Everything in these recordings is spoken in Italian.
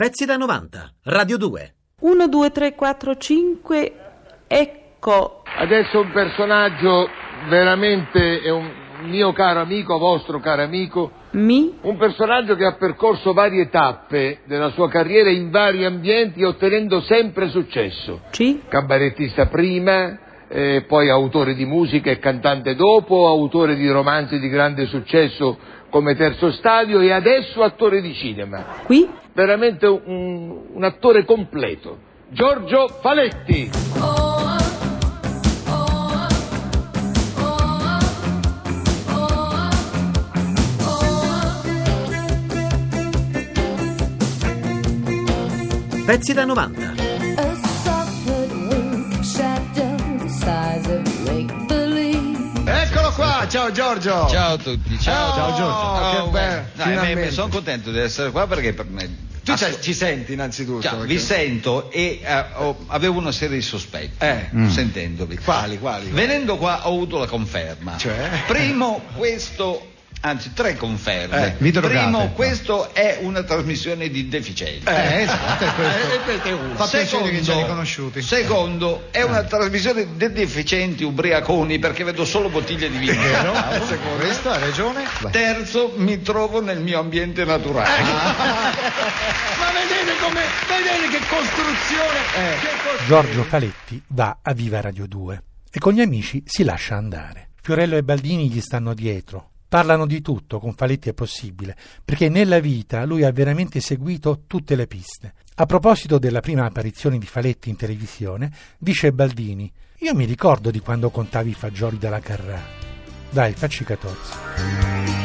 Pezzi da 90, Radio 2. 1, 2, 3, 4, 5, ecco. Adesso un personaggio veramente è un mio caro amico, vostro caro amico, Mi? un personaggio che ha percorso varie tappe della sua carriera in vari ambienti ottenendo sempre successo. Ci? Cabarettista prima, eh, poi autore di musica e cantante dopo, autore di romanzi di grande successo come Terzo Stadio e adesso attore di cinema. Qui? Veramente un, un attore completo. Giorgio Faletti. Pezzi da 90. Ciao Giorgio. Ciao a tutti, ciao. Ciao, Giorgio. Che bello, finalmente. sono contento di essere qua perché per me... Tu Ass- ci- senti innanzitutto? Ciao, perché- vi sento e eh, ho- avevo una serie di sospetti Eh. sentendovi. Quali, quali? Venendo qua ho avuto la conferma. Cioè? Primo, questo, anzi tre conferme. Eh. Primo, questo è una trasmissione di deficienza. Eh, esatto, è questo. Eh, e questo è uno. Secondo- hai. Secondo, è una trasmissione di deficienti ubriaconi perché vedo solo bottiglie di vino. Vero? Secondo. Questo ha ragione. Terzo, mi trovo nel mio ambiente naturale. Ma vedete come, vedete che costruzione, che costruzione. Giorgio Faletti va a Viva Radio 2 e con gli amici si lascia andare. Fiorello e Baldini gli stanno dietro. Parlano di tutto, con Faletti è possibile, perché nella vita lui ha veramente seguito tutte le piste. A proposito della prima apparizione di Faletti in televisione, dice Baldini: Io mi ricordo di quando contavi i fagioli dalla Carrà. Dai, facci 14.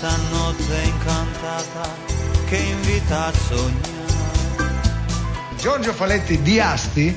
Questa notte incantata che invita a sognare. Giorgio Faletti di Asti,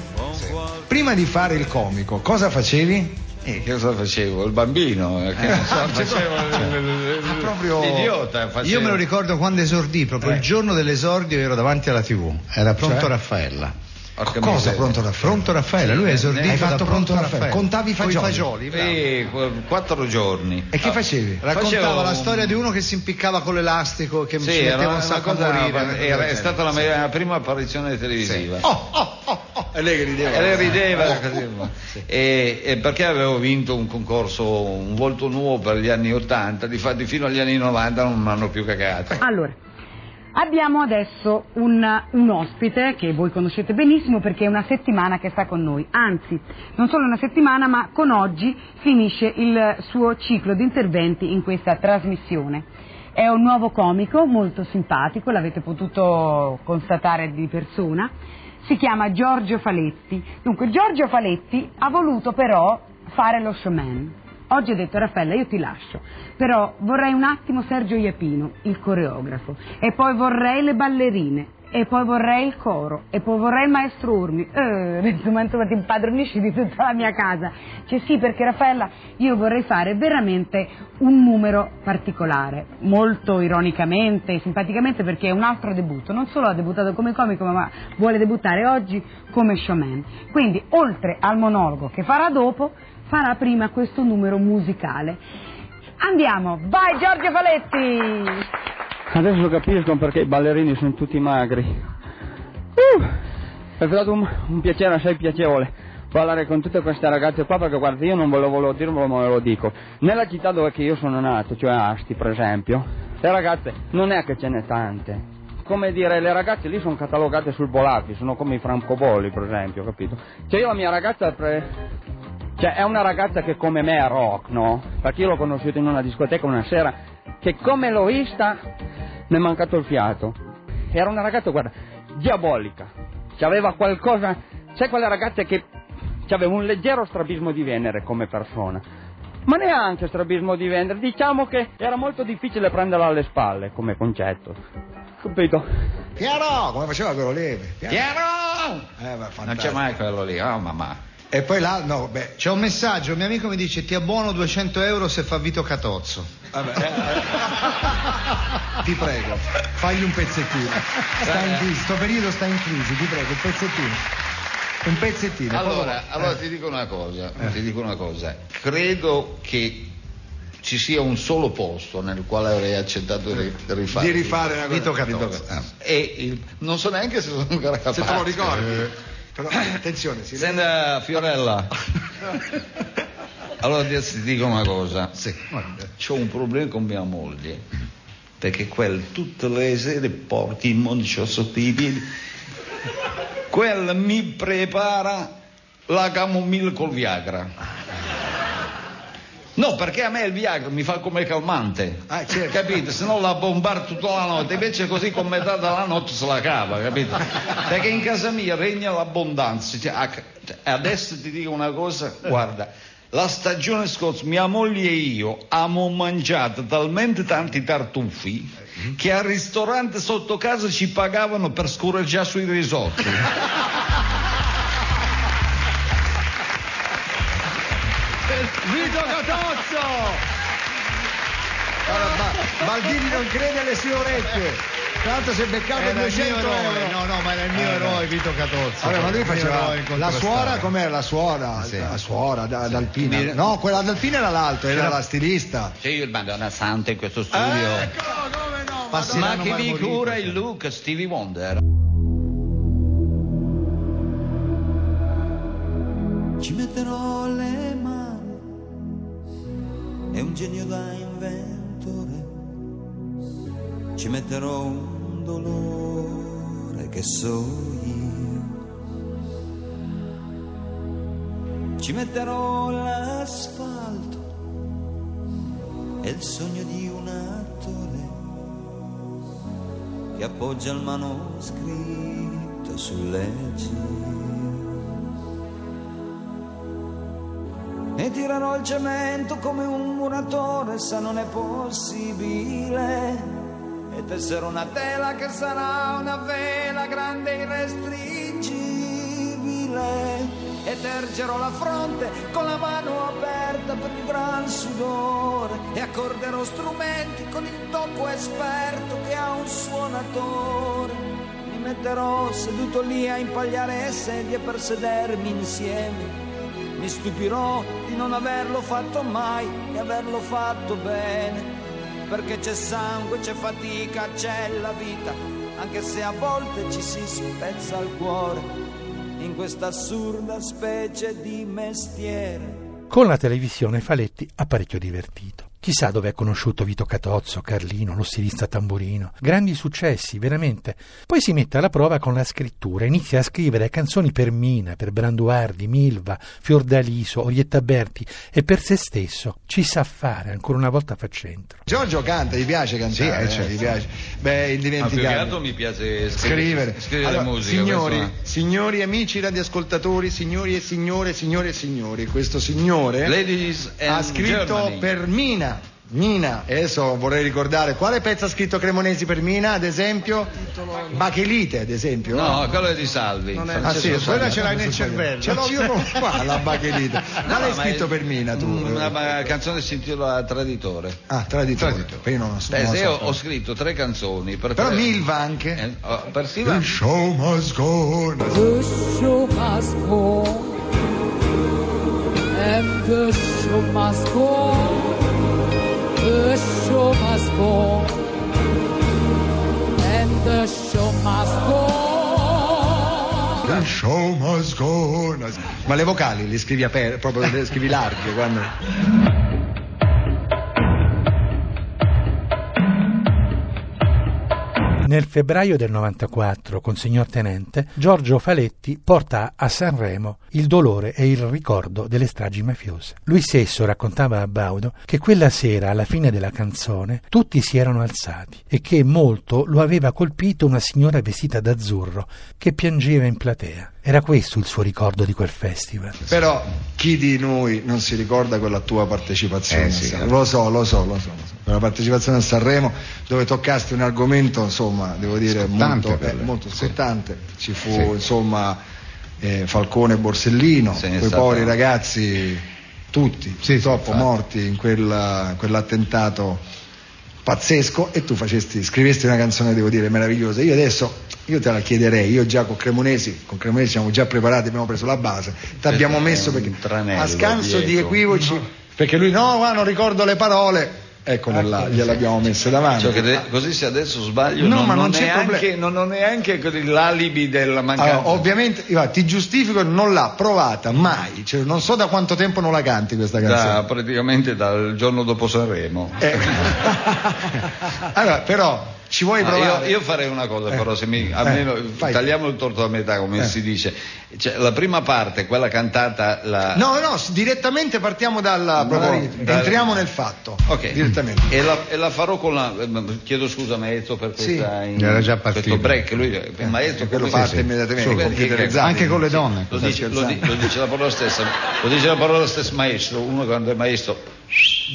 prima di fare il comico, cosa facevi? E che cosa facevo? Il bambino? eh, Che non so, facevo Ah, proprio- l'idiota. facevo. Io me lo ricordo quando esordì, proprio Eh. il giorno dell'esordio ero davanti alla tv, era pronto Cioè? Raffaella. Cosa miseria. pronto Raffaele? Pronto Raffaella, lui è esordito Hai da fatto pronto. Raffaele? Contavi i fagioli? fagioli. Sì, qu- quattro giorni. E che facevi? Raccontava Facevo la storia di uno che si impiccava con l'elastico, che Sì, ci era metteva una, un sacco a morire. era- è stata la mia prima apparizione televisiva. Oh, oh, oh, oh. E lei che rideva. E lei rideva così, ma- e, e perché avevo vinto un concorso, un volto nuovo per gli anni 80, difatti fino agli anni 90 non mi hanno più cagato. Allora, abbiamo adesso un, un ospite che voi conoscete benissimo perché è una settimana che sta con noi, anzi, non solo una settimana, ma con oggi finisce il suo ciclo di interventi in questa trasmissione. È un nuovo comico, molto simpatico, l'avete potuto constatare di persona, si chiama Giorgio Faletti. Dunque, Giorgio Faletti ha voluto però fare lo showman. Oggi ho detto Raffaella io ti lascio, però vorrei un attimo Sergio Iapino, il coreografo, e poi vorrei le ballerine, e poi vorrei il coro, e poi vorrei il maestro Urmi. Eh, ho detto, ma insomma ti impadronisci di tutta la mia casa. Cioè sì, perché Raffaella io vorrei fare veramente un numero particolare, molto ironicamente, simpaticamente, perché è un altro debutto. Non solo ha debuttato come comico, ma vuole debuttare oggi come showman. Quindi, oltre al monologo che farà dopo, farà prima questo numero musicale. Andiamo, vai Giorgio Faletti! Adesso capisco perché i ballerini sono tutti magri. Uh, è stato un, un piacere assai piacevole parlare con tutte queste ragazze qua perché guarda io non ve lo volevo dirvelo ma ve lo dico. Nella città dove che io sono nato, cioè Asti per esempio, le ragazze non è che ce n'è tante. Come dire, le ragazze lì sono catalogate sul Bolaffi, sono come i francobolli per esempio, capito? Cioè io la mia ragazza pre- cioè, è una ragazza che come me è rock, no? Perché io l'ho conosciuta in una discoteca una sera che come l'ho vista mi è mancato il fiato. Era una ragazza, guarda, diabolica. C'aveva qualcosa... Sai quelle ragazze che... C'aveva un leggero strabismo di Venere come persona. Ma neanche strabismo di vendere, diciamo che era molto difficile prenderla alle spalle come concetto. Capito? Piero, come faceva quello lì? Chiaro! Eh, beh, Non c'è mai quello lì, oh mamma. E poi là, no, beh, C'è un messaggio, un mio amico mi dice ti abbuono 200 euro se fa Vito Catozzo. vabbè, eh, eh. ti prego, fagli un pezzettino. Sta in crisi, sto periodo sta in crisi, ti prego, un pezzettino. Un pezzettino. Allora, allora eh. ti dico una cosa, Eh. ti dico una cosa. Credo che ci sia un solo posto nel quale avrei accettato di rifare. Di rifare una cosa. Vito Catozzo. Ah, E il- non so neanche se sono ancora capace. Se te lo ricordi. Però attenzione, si Senta Fiorella. allora ti dico una cosa. C'ho un problema con mia moglie. Perché quel tutte le sere porti il mondicio sotto i piedi. Quella mi prepara la camomilla col Viagra. No, perché a me il Viagra mi fa come calmante. Ah, certo. Capito? Se no la bombare tutta la notte, invece così con metà della notte se la cava, capito? Perché in casa mia regna l'abbondanza. Cioè, a- cioè, adesso ti dico una cosa, guarda, la stagione scorsa mia moglie e io abbiamo mangiato talmente tanti tartufi che al ristorante sotto casa ci pagavano per scorreggiare sui risotti. Vito Catozzo! Allora, Ba- Baldini non crede alle sue orecchie. Tra l'altro si è beccato Era il 200 mio eroe, euro. no, no, ma era il mio Eh, eroe Vito Catozzo. Allora, ma lui faceva la suora, com'era la suora? Sì. La suora, da, d'Alpina. Mi- No, quella d'Alpina era l'altro, era la stilista. C'è io il Madonna Santa in questo studio. come no? Ma chi vi cura sì. il look Stevie Wonder? Ci metterò le è un genio da inventore. Ci metterò un dolore che so io. Ci metterò l'asfalto, è il sogno di un attore che appoggia il manoscritto sul leggio. E tirerò il cemento come un muratore, se non è possibile. E tesserò una tela che sarà una vela grande e irrestringibile. E tergerò la fronte con la mano aperta per il gran sudore. E accorderò strumenti con il tocco esperto che ha un suonatore. Mi metterò seduto lì a impagliare sedie per sedermi insieme. Mi stupirò di non averlo fatto mai e averlo fatto bene. Perché c'è sangue, c'è fatica, c'è la vita, anche se a volte ci si spezza il cuore in questa assurda specie di mestiere. Con la televisione Faletti ha parecchio divertito. Chissà dove ha conosciuto Vito Catozzo, Carlino, lo stilista Tamburino. Grandi successi, veramente. Poi si mette alla prova con la scrittura, inizia a scrivere canzoni per Mina, per Branduardi, Milva, Fiordaliso, Orietta Berti e per se stesso. Ci sa fare, ancora una volta fa centro. Giorgio canta, gli piace cantare, Sì, eh, eh, gli piace. Beh, indimenticabile. altro mi piace Scrivere. scrivere, scrivere Allora, musica. signori, questo signori amici radioascoltatori, signori e signore, signore e signori, questo signore Ladies ha scritto Germany. per Mina. Mina, e adesso vorrei ricordare quale pezzo ha scritto Cremonesi per Mina, ad esempio? Bachelite, ad esempio. No, quello è di Salvi. Ah, Francesco sì, Salvi. quella ce l'hai nel cervello. Ce l'ho io qua, la Bachelite. Ma l'hai No, ma scritto è- per Mina tu? Una, una canzone si intitola Traditore. Ah, traditore. Poi io non lo so. Eh, non so. io ho scritto tre canzoni per Però tre- Milva anche. Eh, oh, per Silva- The show must go on. The show must go on. And the show must go on. The show must go. And the show must go. The show must go. Ma le vocali le scrivi aperte, proprio le scrivi larghe quando... Nel febbraio del 94, con Signor Tenente, Giorgio Faletti porta a Sanremo il dolore e il ricordo delle stragi mafiose. Lui stesso raccontava a Baudo che quella sera, alla fine della canzone, tutti si erano alzati e che molto lo aveva colpito una signora vestita d'azzurro che piangeva in platea. Era questo il suo ricordo di quel festival. Però chi di noi non si ricorda quella tua partecipazione? Eh, sì, a Sanremo? lo so, lo so, lo so, lo so. Quella partecipazione a Sanremo dove toccasti un argomento, insomma, devo dire Scottante molto, eh, molto Sì. scottante. Ci fu, Sì. insomma, eh, Falcone e Borsellino, Sì, quei stato- poveri ragazzi, tutti, Sì, sì, purtroppo morti in quella- in quell'attentato pazzesco e tu facesti, scrivesti una canzone, devo dire, meravigliosa. Io adesso, io te la chiederei, io già con Cremonesi, con Cremonesi siamo già preparati, abbiamo preso la base, ti abbiamo messo perché tranello a scanso di dietro. equivoci, perché lui no, ma non ricordo le parole, eccole là, gliel'abbiamo messe davanti. Cioè de- così se adesso sbaglio No, non, ma non non c'è è problema. anche, non, non è anche l'alibi della mancanza. Allora, ovviamente, ti giustifico, non l'ha provata mai, cioè, non so da quanto tempo non la canti questa canzone. da, praticamente dal giorno dopo Sanremo. Eh. allora, però, ci vuoi Ah, provare? io, io farei una cosa, Eh. però se mi almeno Eh, tagliamo il torto a metà, come Eh. si dice. Cioè, la prima parte, quella cantata, la... No, no, direttamente partiamo dalla No, dal- entriamo nel fatto. Ok. Direttamente. E la, e la farò con la. eh, Chiedo scusa maestro per Sì. questa in- Era già partito. questo break. Lui, il maestro quello come- parte immediatamente, Sì, computerizzato. Anche con le donne. Lo dice, lo, scherzando. di- lo dice la parola stessa, lo dice la parola stessa maestro, uno quando è maestro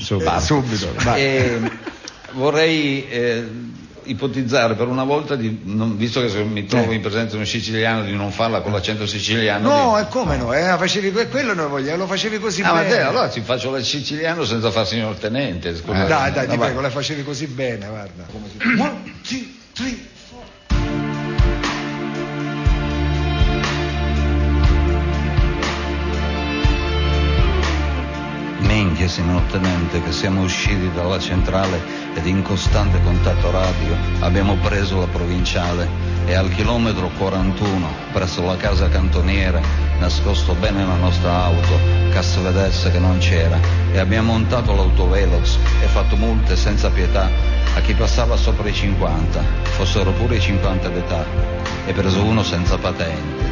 Subito. Eh, subito. E vorrei eh, ipotizzare per una volta, di, non- visto che se mi trovo Eh. in presenza di un siciliano, di non farla con l'accento siciliano. No, di- e come no? Eh, facevi que- quello noi vogliamo, lo facevi così Ah, ma bene. te, allora ci faccio la siciliano senza far signor tenente. scusa. Eh, dai, dai, ti Vai. prego, la facevi così bene, guarda. Come si... One, two, three, signor che siamo usciti dalla centrale ed in costante contatto radio abbiamo preso la provinciale e al chilometro 41, presso la casa cantoniere, nascosto bene la nostra auto, si vedesse che non c'era, e abbiamo montato l'autovelox e fatto multe senza pietà a chi passava sopra i 50, fossero pure i 50 d'età, e preso uno senza patente.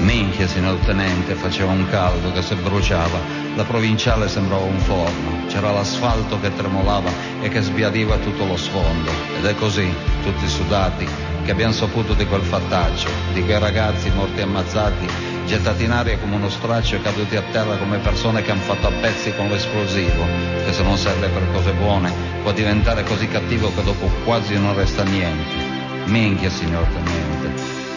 Minchia, signor tenente, faceva un caldo che se bruciava, la provinciale sembrava un forno, c'era l'asfalto che tremolava e che sbiadiva tutto lo sfondo. Ed è così, tutti sudati, che abbiamo saputo di quel fattaccio, di quei ragazzi morti ammazzati, gettati in aria come uno straccio e caduti a terra come persone che hanno fatto a pezzi con l'esplosivo, che se non serve per cose buone può diventare così cattivo che dopo quasi non resta niente. Minchia, signor tenente.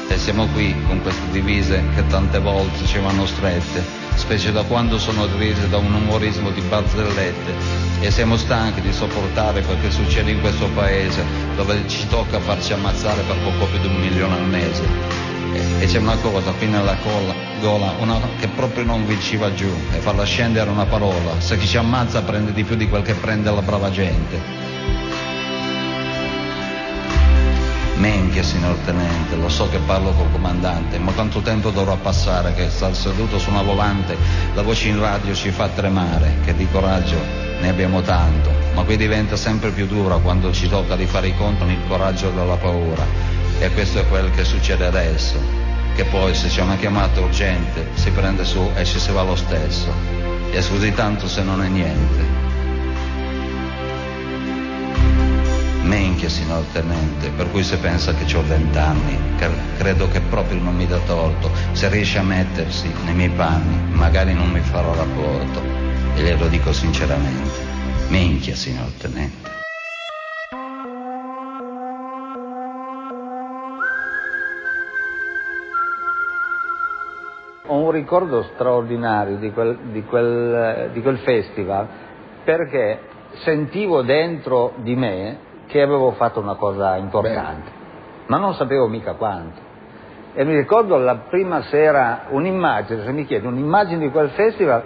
E siamo qui con queste divise che tante volte ci vanno strette, specie da quando sono divise da un umorismo di barzellette. E siamo stanchi di sopportare quel che succede in questo paese, dove ci tocca farci ammazzare per poco più di un milione al mese. E, c'è una cosa qui nella colla, gola, una che proprio non vi va giù, e farla scendere una parola. Se chi ci ammazza prende di più di quel che prende la brava gente. Minchia, signor tenente, lo so che parlo col comandante, ma quanto tempo dovrà passare che star seduto su una volante, la voce in radio ci fa tremare, che di coraggio ne abbiamo tanto, ma qui diventa sempre più dura quando ci tocca di fare i conti con il coraggio della paura. E questo è quel che succede adesso, che poi se c'è una chiamata urgente si prende su e ci si va lo stesso. E scusi tanto se non è niente. Minchia, signor tenente, per cui se pensa che ho vent'anni, cre- credo che proprio non mi dà torto. Se riesce a mettersi nei miei panni, magari non mi farò rapporto. E glielo dico sinceramente. Minchia, signor tenente. Ho un ricordo straordinario di quel, di quel- di quel festival perché sentivo dentro di me che avevo fatto una cosa importante, ma non sapevo mica quanto. E mi ricordo la prima sera un'immagine, se mi chiedi un'immagine di quel festival,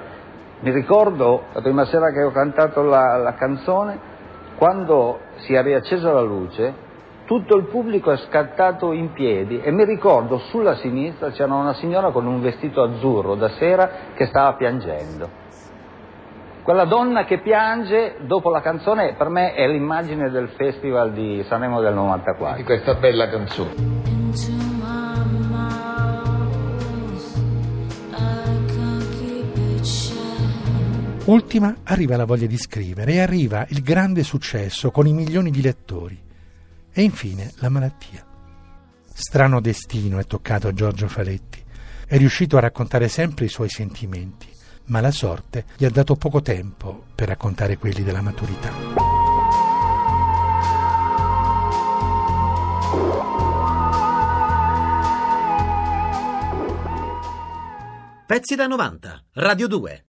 mi ricordo la prima sera che ho cantato la, la canzone, quando si è riaccesa la luce, tutto il pubblico è scattato in piedi e mi ricordo sulla sinistra c'era una signora con un vestito azzurro da sera che stava piangendo. Quella donna che piange dopo la canzone per me è l'immagine del festival di Sanremo del 94. Di questa bella canzone. Ultima arriva la voglia di scrivere e arriva il grande successo con i milioni di lettori. E infine la malattia. Strano destino è toccato a Giorgio Faletti. È riuscito a raccontare sempre i suoi sentimenti, ma la sorte gli ha dato poco tempo per raccontare quelli della maturità. Pezzi da 90, Radio 2.